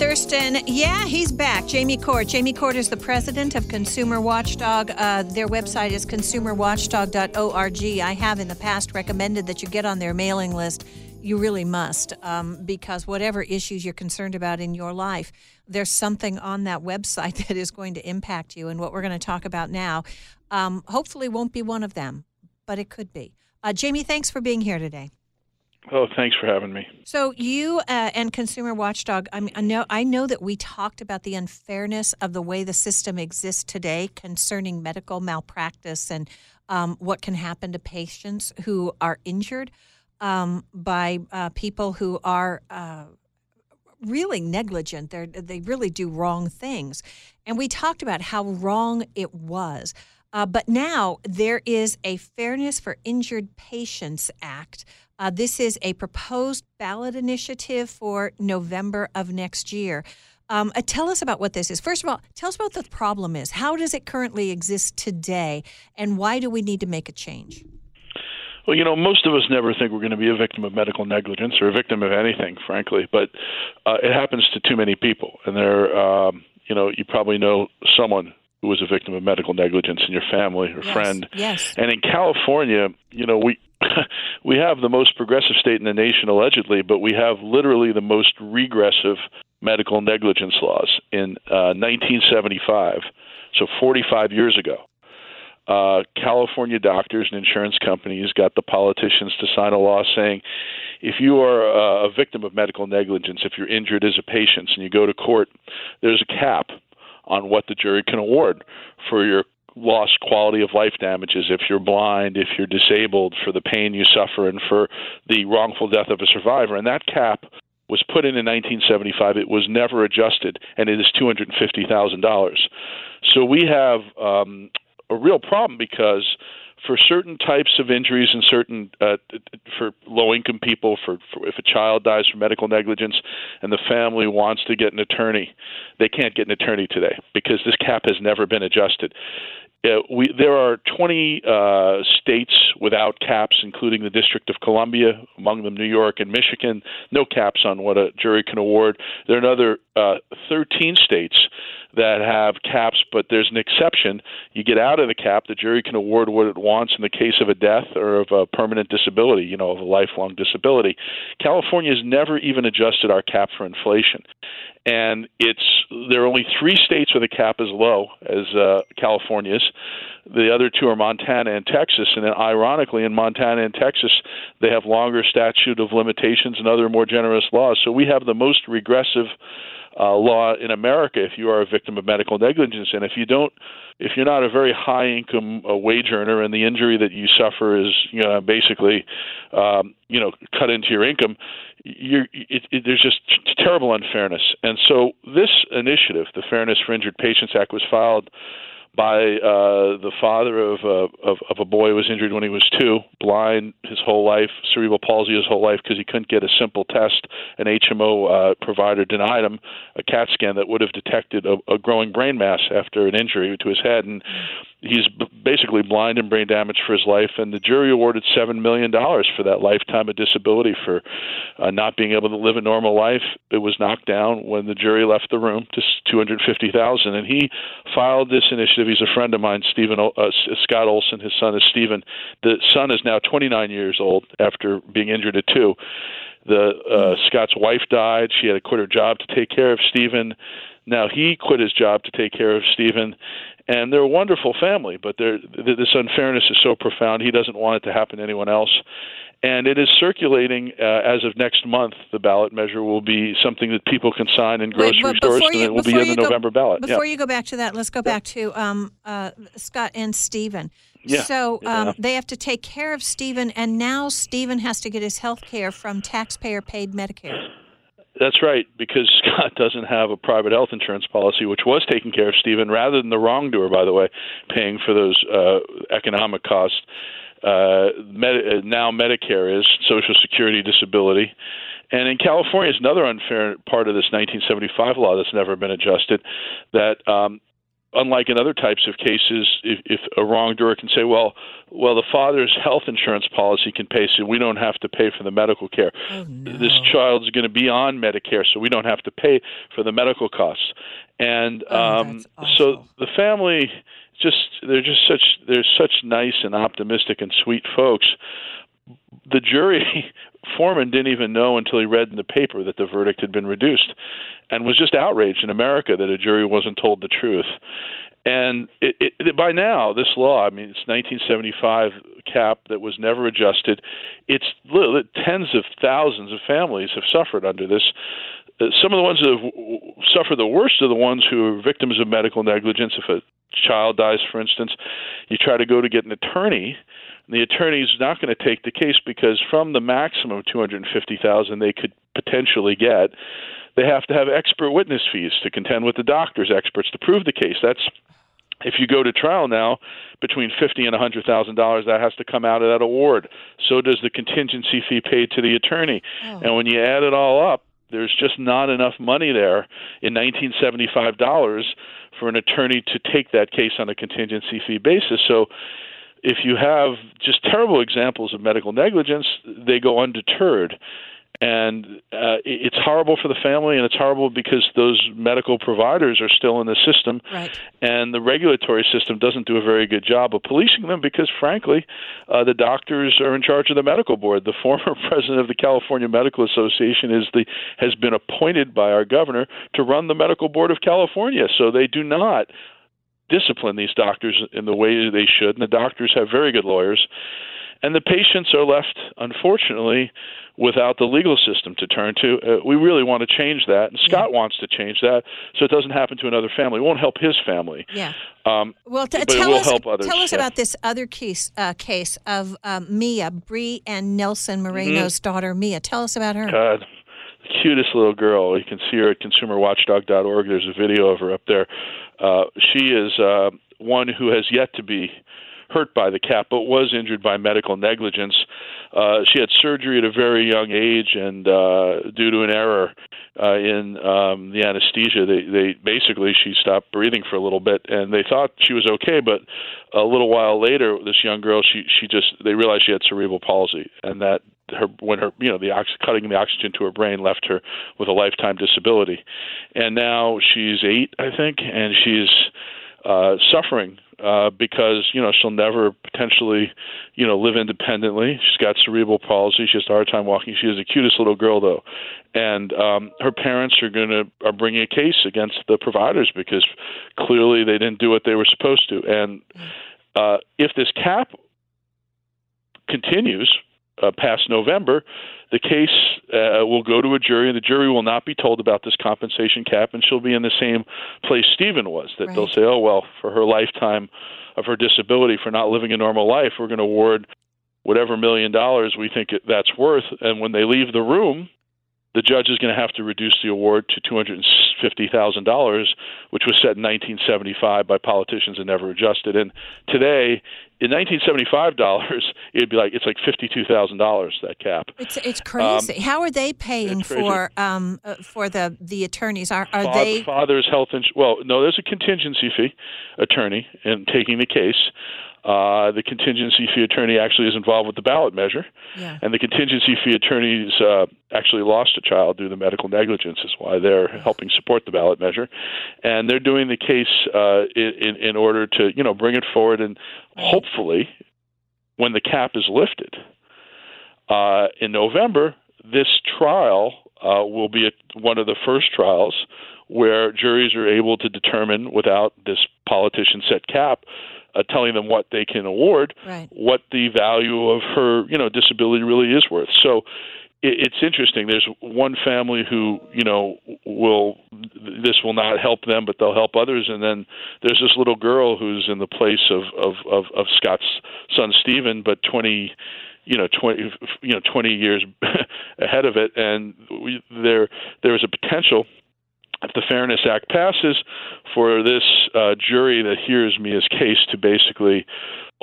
Thurston. Yeah, he's back. Jamie Court. Jamie Court is the president of Consumer Watchdog. Uh, their website is consumerwatchdog.org. I have in the past recommended that you get on their mailing list. You really must, um, because whatever issues you're concerned about in your life, there's something on that website that is going to impact you. And what we're going to talk about now, um, hopefully, won't be one of them, but it could be. Uh, Jamie, thanks for being here today. Oh, thanks for having me. So you uh, and Consumer Watchdog, I mean, I know I know that we talked about the unfairness of the way the system exists today concerning medical malpractice and um, what can happen to patients who are injured um, by uh, people who are uh, really negligent. They they really do wrong things, and we talked about how wrong it was. Uh, but now there is a Fairness for Injured Patients Act uh, this is a proposed ballot initiative for November of next year. Um, uh, tell us about what this is. First of all, tell us about what the problem is. How does it currently exist today, and why do we need to make a change? Well, you know, most of us never think we're going to be a victim of medical negligence or a victim of anything, frankly, but uh, it happens to too many people. And there, um, you know, you probably know someone who was a victim of medical negligence in your family or yes, friend. Yes. And in California, you know, we we have the most progressive state in the nation allegedly, but we have literally the most regressive medical negligence laws in uh, 1975, so 45 years ago. Uh, California doctors and insurance companies got the politicians to sign a law saying if you are uh, a victim of medical negligence, if you're injured as a patient and you go to court, there's a cap on what the jury can award for your lost quality of life damages if you're blind, if you're disabled, for the pain you suffer, and for the wrongful death of a survivor. And that cap was put in in 1975. It was never adjusted, and it is $250,000. So we have um, a real problem because for certain types of injuries and certain uh, for low income people for, for if a child dies from medical negligence and the family wants to get an attorney they can't get an attorney today because this cap has never been adjusted uh, we, there are 20 uh, states without caps, including the District of Columbia, among them New York and Michigan. No caps on what a jury can award. There are another uh, 13 states that have caps, but there's an exception. You get out of the cap, the jury can award what it wants in the case of a death or of a permanent disability, you know, of a lifelong disability. California has never even adjusted our cap for inflation. And it's there are only three states where the cap is low, as uh, California's. The other two are Montana and Texas. And then, ironically, in Montana and Texas, they have longer statute of limitations and other more generous laws. So we have the most regressive uh, law in America if you are a victim of medical negligence. And if you don't, if you're not a very high income uh, wage earner and the injury that you suffer is, you know, basically, um, you know, cut into your income, you're, it, it, there's just terrible unfairness. And so this initiative, the Fairness for Injured Patients Act, was filed by uh, the father of, uh, of of a boy who was injured when he was two, blind his whole life, cerebral palsy his whole life because he couldn't get a simple test. An HMO uh, provider denied him a CAT scan that would have detected a, a growing brain mass after an injury to his head, and he's basically blind and brain damaged for his life. And the jury awarded seven million dollars for that lifetime of disability for uh, not being able to live a normal life. It was knocked down when the jury left the room to two hundred fifty thousand, and he filed this initiative He's a friend of mine, Stephen uh, Scott Olson. His son is Stephen. The son is now 29 years old after being injured at two. The uh, Scott's wife died. She had to quit her job to take care of Stephen. Now he quit his job to take care of Stephen, and they're a wonderful family. But this unfairness is so profound. He doesn't want it to happen to anyone else, and it is circulating uh, as of next month. The ballot measure will be something that people can sign in grocery Wait, stores, you, and it will be in the go, November ballot. Before yeah. you go back to that, let's go back to um, uh, Scott and Stephen. Yeah. So um, yeah. they have to take care of Stephen, and now Stephen has to get his health care from taxpayer-paid Medicare. That's right, because Scott doesn't have a private health insurance policy, which was taking care of Stephen, rather than the wrongdoer, by the way, paying for those uh, economic costs. Uh, med- uh, now Medicare is Social Security disability. And in California, it's another unfair part of this 1975 law that's never been adjusted that um, unlike in other types of cases, if, if a wrongdoer can say, "Well, well, the father's health insurance policy can pay, so we don't have to pay for the medical care. Oh, no. This child's going to be on Medicare, so we don't have to pay for the medical costs." And Oh, um, so the family just they're just such they're such nice and optimistic and sweet folks. The jury foreman didn't even know until he read in the paper that the verdict had been reduced, and was just outraged in America that a jury wasn't told the truth. And it, it, it, by now, this law, I mean, it's 1975 cap that was never adjusted. It's tens of thousands of families have suffered under this. Uh, some of the ones that have suffered the worst are the ones who are victims of medical negligence. If a child dies, for instance, you try to go to get an attorney. and The attorney is not going to take the case because from the maximum of 250,000 they could potentially get, they have to have expert witness fees to contend with the doctors, experts to prove the case. That's if you go to trial now, between fifty and a hundred thousand dollars, that has to come out of that award. So does the contingency fee paid to the attorney. Oh. And when you add it all up, there's just not enough money there in 1975 dollars for an attorney to take that case on a contingency fee basis. So if you have just terrible examples of medical negligence, they go undeterred. And uh, it's horrible for the family, and it's horrible because those medical providers are still in the system, Right. and the regulatory system doesn't do a very good job of policing them because, frankly, uh, the doctors are in charge of the medical board. The former president of the California Medical Association is the has been appointed by our governor to run the medical board of California. So they do not discipline these doctors in the way they should, and the doctors have very good lawyers. And the patients are left, unfortunately, without the legal system to turn to. Uh, we really want to change that, and Scott wants to change that so it doesn't happen to another family. It won't help his family. Yeah. Um, Well, t- tell us tell us yeah. about this other case uh, case of um, Mia Bree and Nelson Moreno's Mm-hmm. daughter Mia. Tell us about her. God, the cutest little girl. You can see her at consumerwatchdog.org. There's a video of her up there. Uh, she is uh, one who has yet to be hurt by the cap, but was injured by medical negligence. Uh, she had surgery at a very young age, and uh, due to an error uh, in um, the anesthesia, they, they basically she stopped breathing for a little bit, and they thought she was okay. But a little while later, this young girl, she she just they realized she had cerebral palsy, and that her when her you know the ox- cutting the oxygen to her brain left her with a lifetime disability, and now she's eight, I think, and she's uh, suffering uh, because you know she'll never potentially you know live independently. She's got cerebral palsy. She has a hard time walking. She is the cutest little girl though, and um, her parents are going to are bringing a case against the providers because clearly they didn't do what they were supposed to. And uh, if this cap continues uh, past November, the case uh, will go to a jury, and the jury will not be told about this compensation cap, and she'll be in the same place Stephen was. That they'll say, "Oh well, for her lifetime of her disability, for not living a normal life, we're going to award whatever million dollars we think that's worth." And when they leave the room, the judge is going to have to reduce the award to two hundred and fifty thousand dollars, which was set in 1975 by politicians and never adjusted. And today, in 1975 dollars, it'd be like it's like fifty-two thousand dollars that cap. It's it's crazy. How are they paying Um, for um uh, for the the attorneys? Are are Fa- they father's health insurance? Well, no, there's a contingency fee attorney in taking the case. Uh, the contingency fee attorney actually is involved with the ballot measure, yeah. And the contingency fee attorneys uh, actually lost a child due to medical negligence. Is why they're helping support the ballot measure, and they're doing the case uh, in in order to you know bring it forward and hopefully, when the cap is lifted uh, in November, this trial uh, will be a, one of the first trials where juries are able to determine without this politician set cap uh, telling them what they can award right. what the value of her you know disability really is worth. So it, it's interesting. There's one family who you know will this will not help them but they'll help others. And then there's this little girl who's in the place of of of, of Scott's son Stephen but 20 you know 20 you know 20 years ahead of it. And we, there there is a potential if the Fairness Act passes, for this uh, jury that hears Mia's case to basically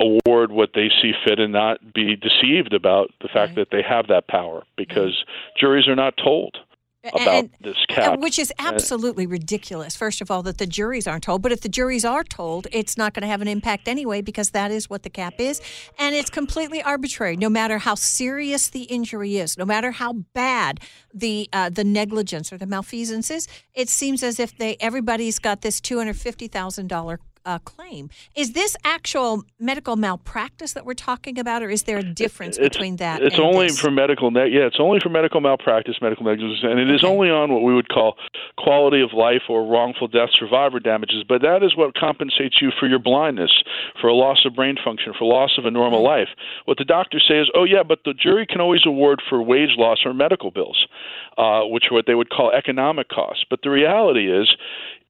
award what they see fit and not be deceived about the fact Right. that they have that power because juries are not told about and, this. Which is absolutely ridiculous, first of all, that the juries aren't told. But if the juries are told, it's not going to have an impact anyway because that is what the cap is. And it's completely arbitrary, no matter how serious the injury is, no matter how bad the uh, the negligence or the malfeasance is. It seems as if they everybody's got this $250,000 uh, claim. Is this actual medical malpractice that we're talking about, or is there a difference it's, between that? It's only this? for medical. Yeah, it's only for medical malpractice, medical negligence, and it is okay. only on what we would call quality of life or wrongful death survivor damages. But that is what compensates you for your blindness, for a loss of brain function, for loss of a normal life. What the doctors say is, oh yeah, but the jury can always award for wage loss or medical bills, uh, which are what they would call economic costs. But the reality is,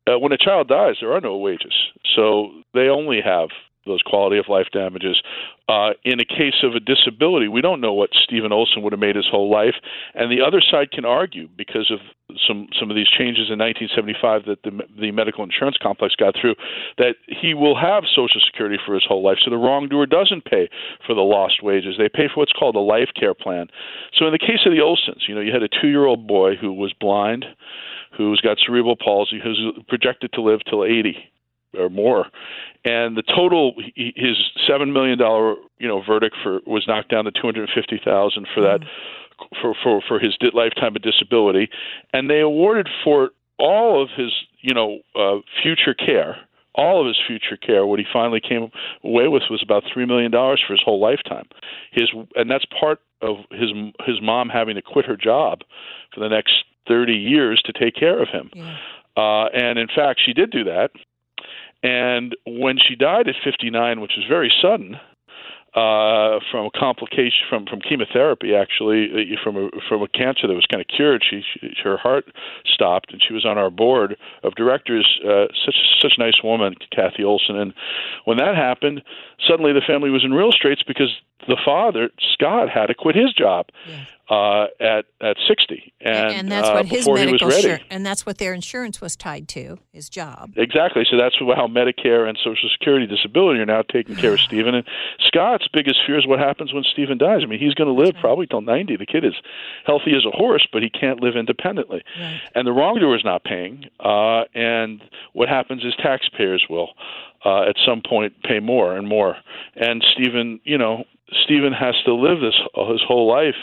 uh, when a child dies, there are no wages, so they only have those quality of life damages. Uh, in a case of a disability, we don't know what Stephen Olson would have made his whole life, and the other side can argue because of some some of these changes in 1975 that the the medical insurance complex got through, that he will have Social Security for his whole life. So the wrongdoer doesn't pay for the lost wages; they pay for what's called a life care plan. So in the case of the Olsons, you know, you had a two-year-old boy who was blind who's got cerebral palsy, who's projected to live till 80 or more. And the total, his seven million dollar, you know, verdict for was knocked down to two hundred fifty thousand for that, mm. for for for his lifetime of disability, and they awarded for all of his, you know, uh, future care. All of his future care, what he finally came away with was about three million dollars for his whole lifetime. His and that's part of his his mom having to quit her job for the next 30 years to take care of him. Yeah. Uh, and in fact, she did do that. And when she died at 59, which was very sudden, uh, from a complication from from chemotherapy, actually uh, from a from a cancer that was kind of cured. She, she her heart stopped, and she was on our board of directors. Uh, such such a nice woman, Kathy Olson. And when that happened, suddenly the family was in real straits because the father Scott had to quit his job uh, at at sixty, and, and that's uh, what his medical and that's what their insurance was tied to his job. Exactly. So that's how Medicare and Social Security disability are now taking care of Stephen. And Scott's biggest fear is what happens when Stephen dies. I mean, he's going to live right. probably till ninety. The kid is healthy as a horse, but he can't live independently. Right. And the wrongdoer is not paying. Uh, and what happens is taxpayers will. Uh, at some point, pay more and more, and Stephen, you know, Stephen has to live this his whole life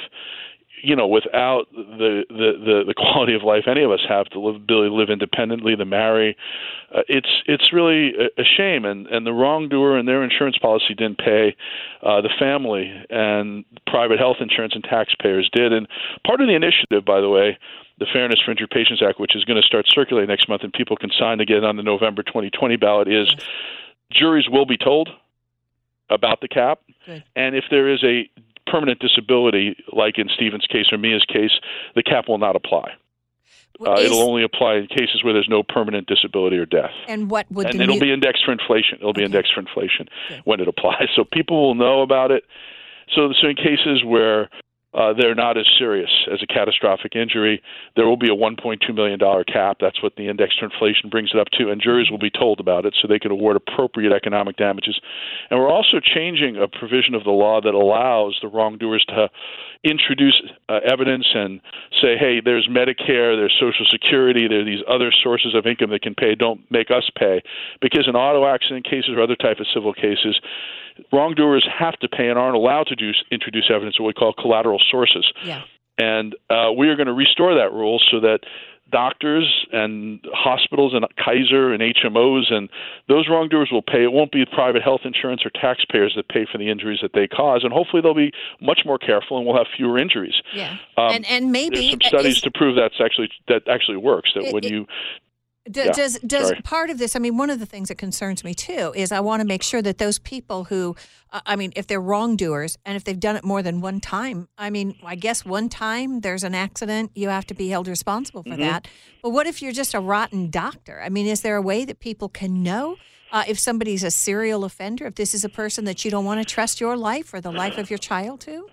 you know, without the, the, the, the quality of life any of us have to live, ability to live independently, to marry, uh, it's it's really a, a shame. And and the wrongdoer and their insurance policy didn't pay, uh, the family and private health insurance and taxpayers did. And part of the initiative, by the way, the Fairness for Injured Patients Act, which is going to start circulating next month, and people can sign to get on the November 2020 ballot, is juries will be told about the cap. Good. And if there is a permanent disability, like in Stephen's case or Mia's case, the cap will not apply. Uh, it'll only apply in cases where there's no permanent disability or death. And what would and it'll new- be indexed for inflation. It'll okay. be indexed for inflation okay. when it applies, so people will know about it. So, so in cases where uh, they're not as serious as a catastrophic injury. There will be a $1.2 million cap. That's what the index to inflation brings it up to, and juries will be told about it so they can award appropriate economic damages. And we're also changing a provision of the law that allows the wrongdoers to introduce uh, evidence and say, hey, there's Medicare, there's Social Security, there are these other sources of income that can pay. Don't make us pay. Because in auto accident cases or other type of civil cases, wrongdoers have to pay and aren't allowed to do, introduce evidence, what we call collateral sources. Yeah. And uh, we are going to restore that rule so that doctors and hospitals and Kaiser and HMOs and those wrongdoers will pay. It won't be private health insurance or taxpayers that pay for the injuries that they cause, and hopefully they'll be much more careful and we'll have fewer injuries. Yeah, um, and and maybe there's some studies to prove that's actually that actually works. That it, when you D- yeah, does does sorry. part of this? I mean, one of the things that concerns me too is I want to make sure that those people who, uh, I mean, if they're wrongdoers and if they've done it more than one time, I mean, I guess one time there's an accident, you have to be held responsible for mm-hmm. that. But what if you're just a rotten doctor? I mean, is there a way that people can know uh, if somebody's a serial offender? If this is a person that you don't want to trust your life or the life of your child to?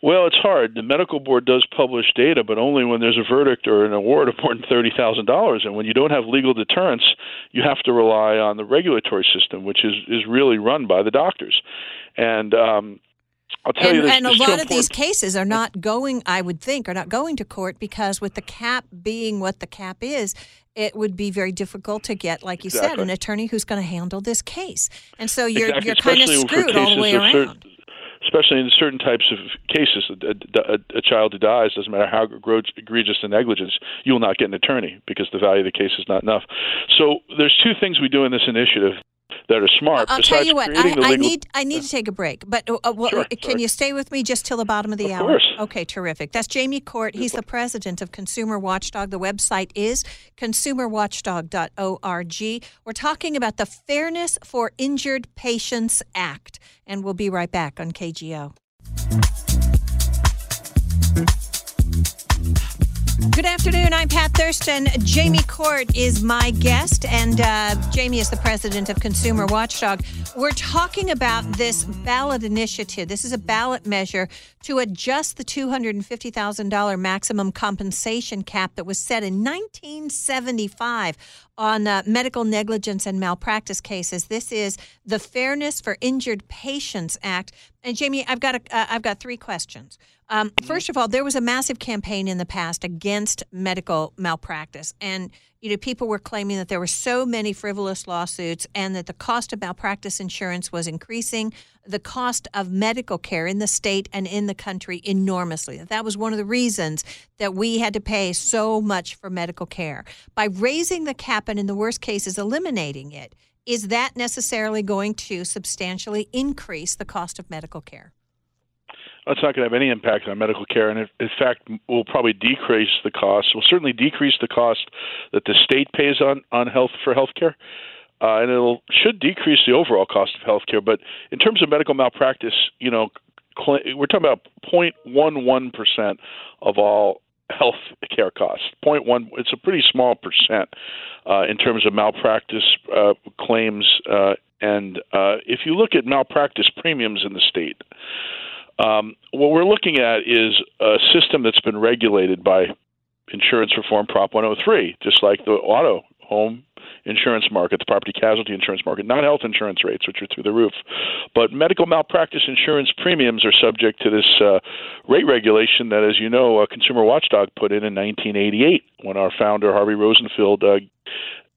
Well, it's hard. The medical board does publish data, but only when there's a verdict or an award of more than thirty thousand dollars. And when you don't have legal deterrence, you have to rely on the regulatory system, which is is really run by the doctors. And um, I'll tell and, you, there's, and a lot of important- these cases are not going, I would think, are not going to court because with the cap being what the cap is, it would be very difficult to get, like you said, an attorney who's going to handle this case. And so you're Exactly, you're kind of screwed all the way around. certain- especially in certain types of cases, a, a, a child who dies doesn't matter how egregious the negligence, you will not get an attorney because the value of the case is not enough. So there's two things we do in this initiative that are smart. I'll tell you what. I, I legal- need I need to take a break, but uh, uh, well, Sure, can sorry. you stay with me just till the bottom of the Of hour? course. Okay, terrific. That's Jamie Court. He's the president of Consumer Watchdog. The website is consumerwatchdog.org. We're talking about the Fairness for Injured Patients Act, and we'll be right back on KGO. Good afternoon. I'm Pat Thurston. Jamie Court is my guest, and uh, Jamie is the president of Consumer Watchdog. We're talking about this ballot initiative. This is a ballot measure to adjust the $250,000 maximum compensation cap that was set in 1975 on uh, medical negligence and malpractice cases. This is the Fairness for Injured Patients Act. And Jamie, I've got a, uh, I've got three questions. Um, first of all, there was a massive campaign in the past against medical malpractice, and you know people were claiming that there were so many frivolous lawsuits and that the cost of malpractice insurance was increasing the cost of medical care in the state and in the country enormously. That was one of the reasons that we had to pay so much for medical care. By raising the cap and in the worst cases eliminating it, is that necessarily going to substantially increase the cost of medical care? That's not going to have any impact on medical care, and in fact, will probably decrease the cost. Will certainly decrease the cost that the state pays on on health for health care, uh, and it'll should decrease the overall cost of health care. But in terms of medical malpractice, you know, cl- we're talking about 0.11 percent of all health care costs. 0.1. It's a pretty small percent uh, in terms of malpractice uh, claims. Uh, and uh, if you look at malpractice premiums in the state, um, what we're looking at is a system that's been regulated by Insurance Reform Prop 103, just like the auto home insurance market, the property casualty insurance market, not health insurance rates, which are through the roof. But medical malpractice insurance premiums are subject to this uh, rate regulation that, as you know, uh, Consumer Watchdog put in in 1988 when our founder, Harvey Rosenfield, uh,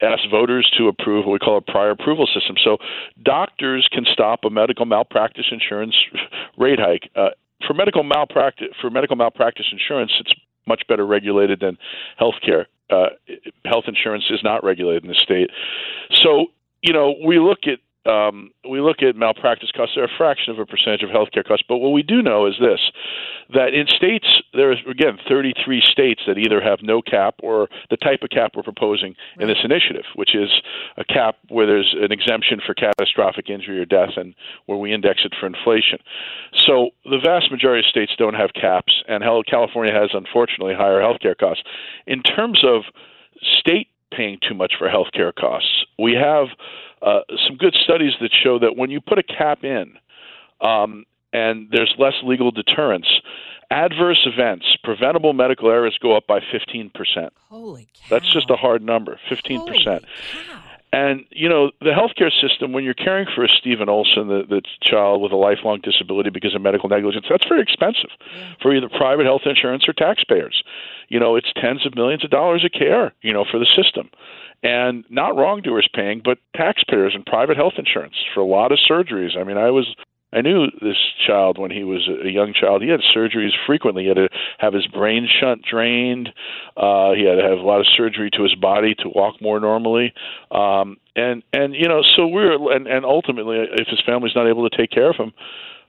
asked voters to approve what we call a prior approval system. So doctors can stop a medical malpractice insurance rate hike. Uh, for medical malpractice for medical malpractice insurance, it's much better regulated than healthcare. Uh, health insurance is not regulated in the state. So you know we look at um, we look at malpractice costs. They're a fraction of a percentage of healthcare costs. But what we do know is this: that in states, there is again 33 states that either have no cap or the type of cap we're proposing in this initiative, which is a cap where there's an exemption for catastrophic injury or death, and where we index it for inflation. So the vast majority of states don't have caps, and California has unfortunately higher healthcare costs. In terms of state paying too much for healthcare costs, we have uh, some good studies that show that when you put a cap in um, and there's less legal deterrence, adverse events, preventable medical errors go up by 15%. Holy cow. That's just a hard number, 15%. And you know the healthcare system, when you're caring for a Stephen Olson, the, the child with a lifelong disability because of medical negligence, that's very expensive for either private health insurance or taxpayers. You know, it's tens of millions of dollars of care, you know, for the system, and not wrongdoers paying, but taxpayers and private health insurance for a lot of surgeries. I mean, I was I knew this child when he was a young child. He had surgeries frequently. He had to have his brain shunt drained. Uh, he had to have a lot of surgery to his body to walk more normally. Um, and and you know, so we're and, and ultimately, if his family's not able to take care of him,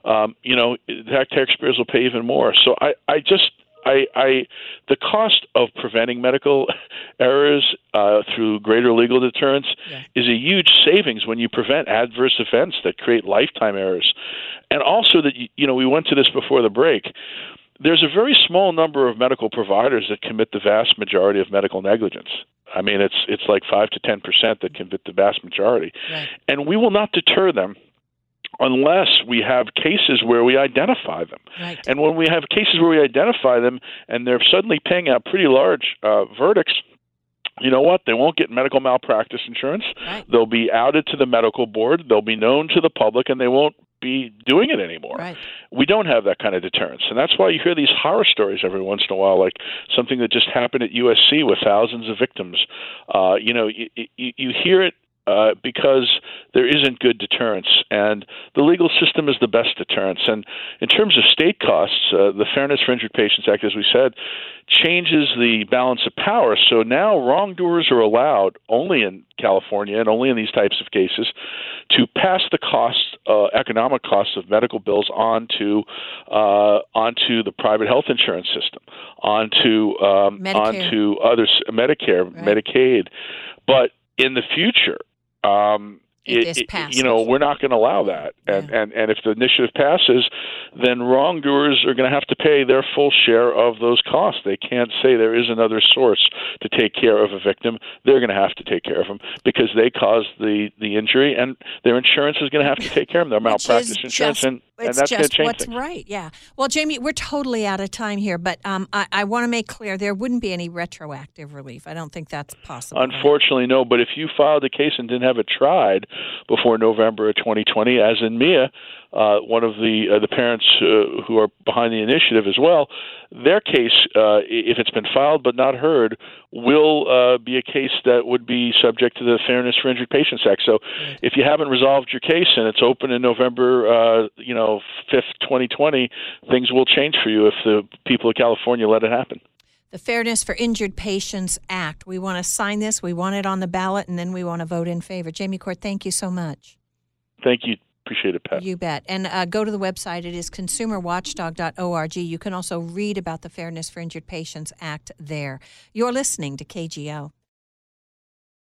um, you know, tax taxpayers will pay even more. So I I just I, I the cost of preventing medical errors uh, through greater legal deterrence Yeah. is a huge savings when you prevent adverse events that create lifetime errors, and also that you, know we went to this before the break. There's a very small number of medical providers that commit the vast majority of medical negligence. I mean, it's it's like five to ten percent that commit the vast majority, Right. and we will not deter them unless we have cases where we identify them. Right. And when we have cases where we identify them and they're suddenly paying out pretty large uh, verdicts, you know what? They won't get medical malpractice insurance. Right. They'll be outed to the medical board. They'll be known to the public, and they won't be doing it anymore. Right. We don't have that kind of deterrence, and that's why you hear these horror stories every once in a while, like something that just happened at USC with thousands of victims. Uh, you know, you, you, you hear it uh, because there isn't good deterrence, and the legal system is the best deterrence. And in terms of state costs, uh, the Fairness for Injured Patients Act, as we said, changes the balance of power. So now wrongdoers are allowed only in California and only in these types of cases to pass the cost, uh, economic costs of medical bills onto uh, onto the private health insurance system, onto um, onto others, Medicare, right. Medicaid. But in the future, um, it, it, you know, we're not going to allow that. And, yeah. and and if the initiative passes, then wrongdoers are going to have to pay their full share of those costs. They can't say there is another source to take care of a victim. They're going to have to take care of them because they caused the the injury, and their insurance is going to have to take care of them. Their malpractice insurance, and, and that's going to change what's things. right. Yeah. Well, Jamie, we're totally out of time here, but um, I, I want to make clear there wouldn't be any retroactive relief. I don't think that's possible. Unfortunately, no. But if you filed a case and didn't have it tried before November of 2020, as in Mia, uh, one of the uh, the parents uh, who are behind the initiative as well, their case, uh, if it's been filed but not heard, will uh, be a case that would be subject to the Fairness for Injured Patients Act. So, if you haven't resolved your case and it's open in November, uh, you know, fifth, 2020, things will change for you if the people of California let it happen the Fairness for Injured Patients Act. We want to sign this, we want it on the ballot, and then we want to vote in favor. Jamie Court, thank you so much. Thank you. Appreciate it, Pat. You bet. And uh, go to the website. It is consumerwatchdog.org. You can also read about the Fairness for Injured Patients Act there. You're listening to KGO.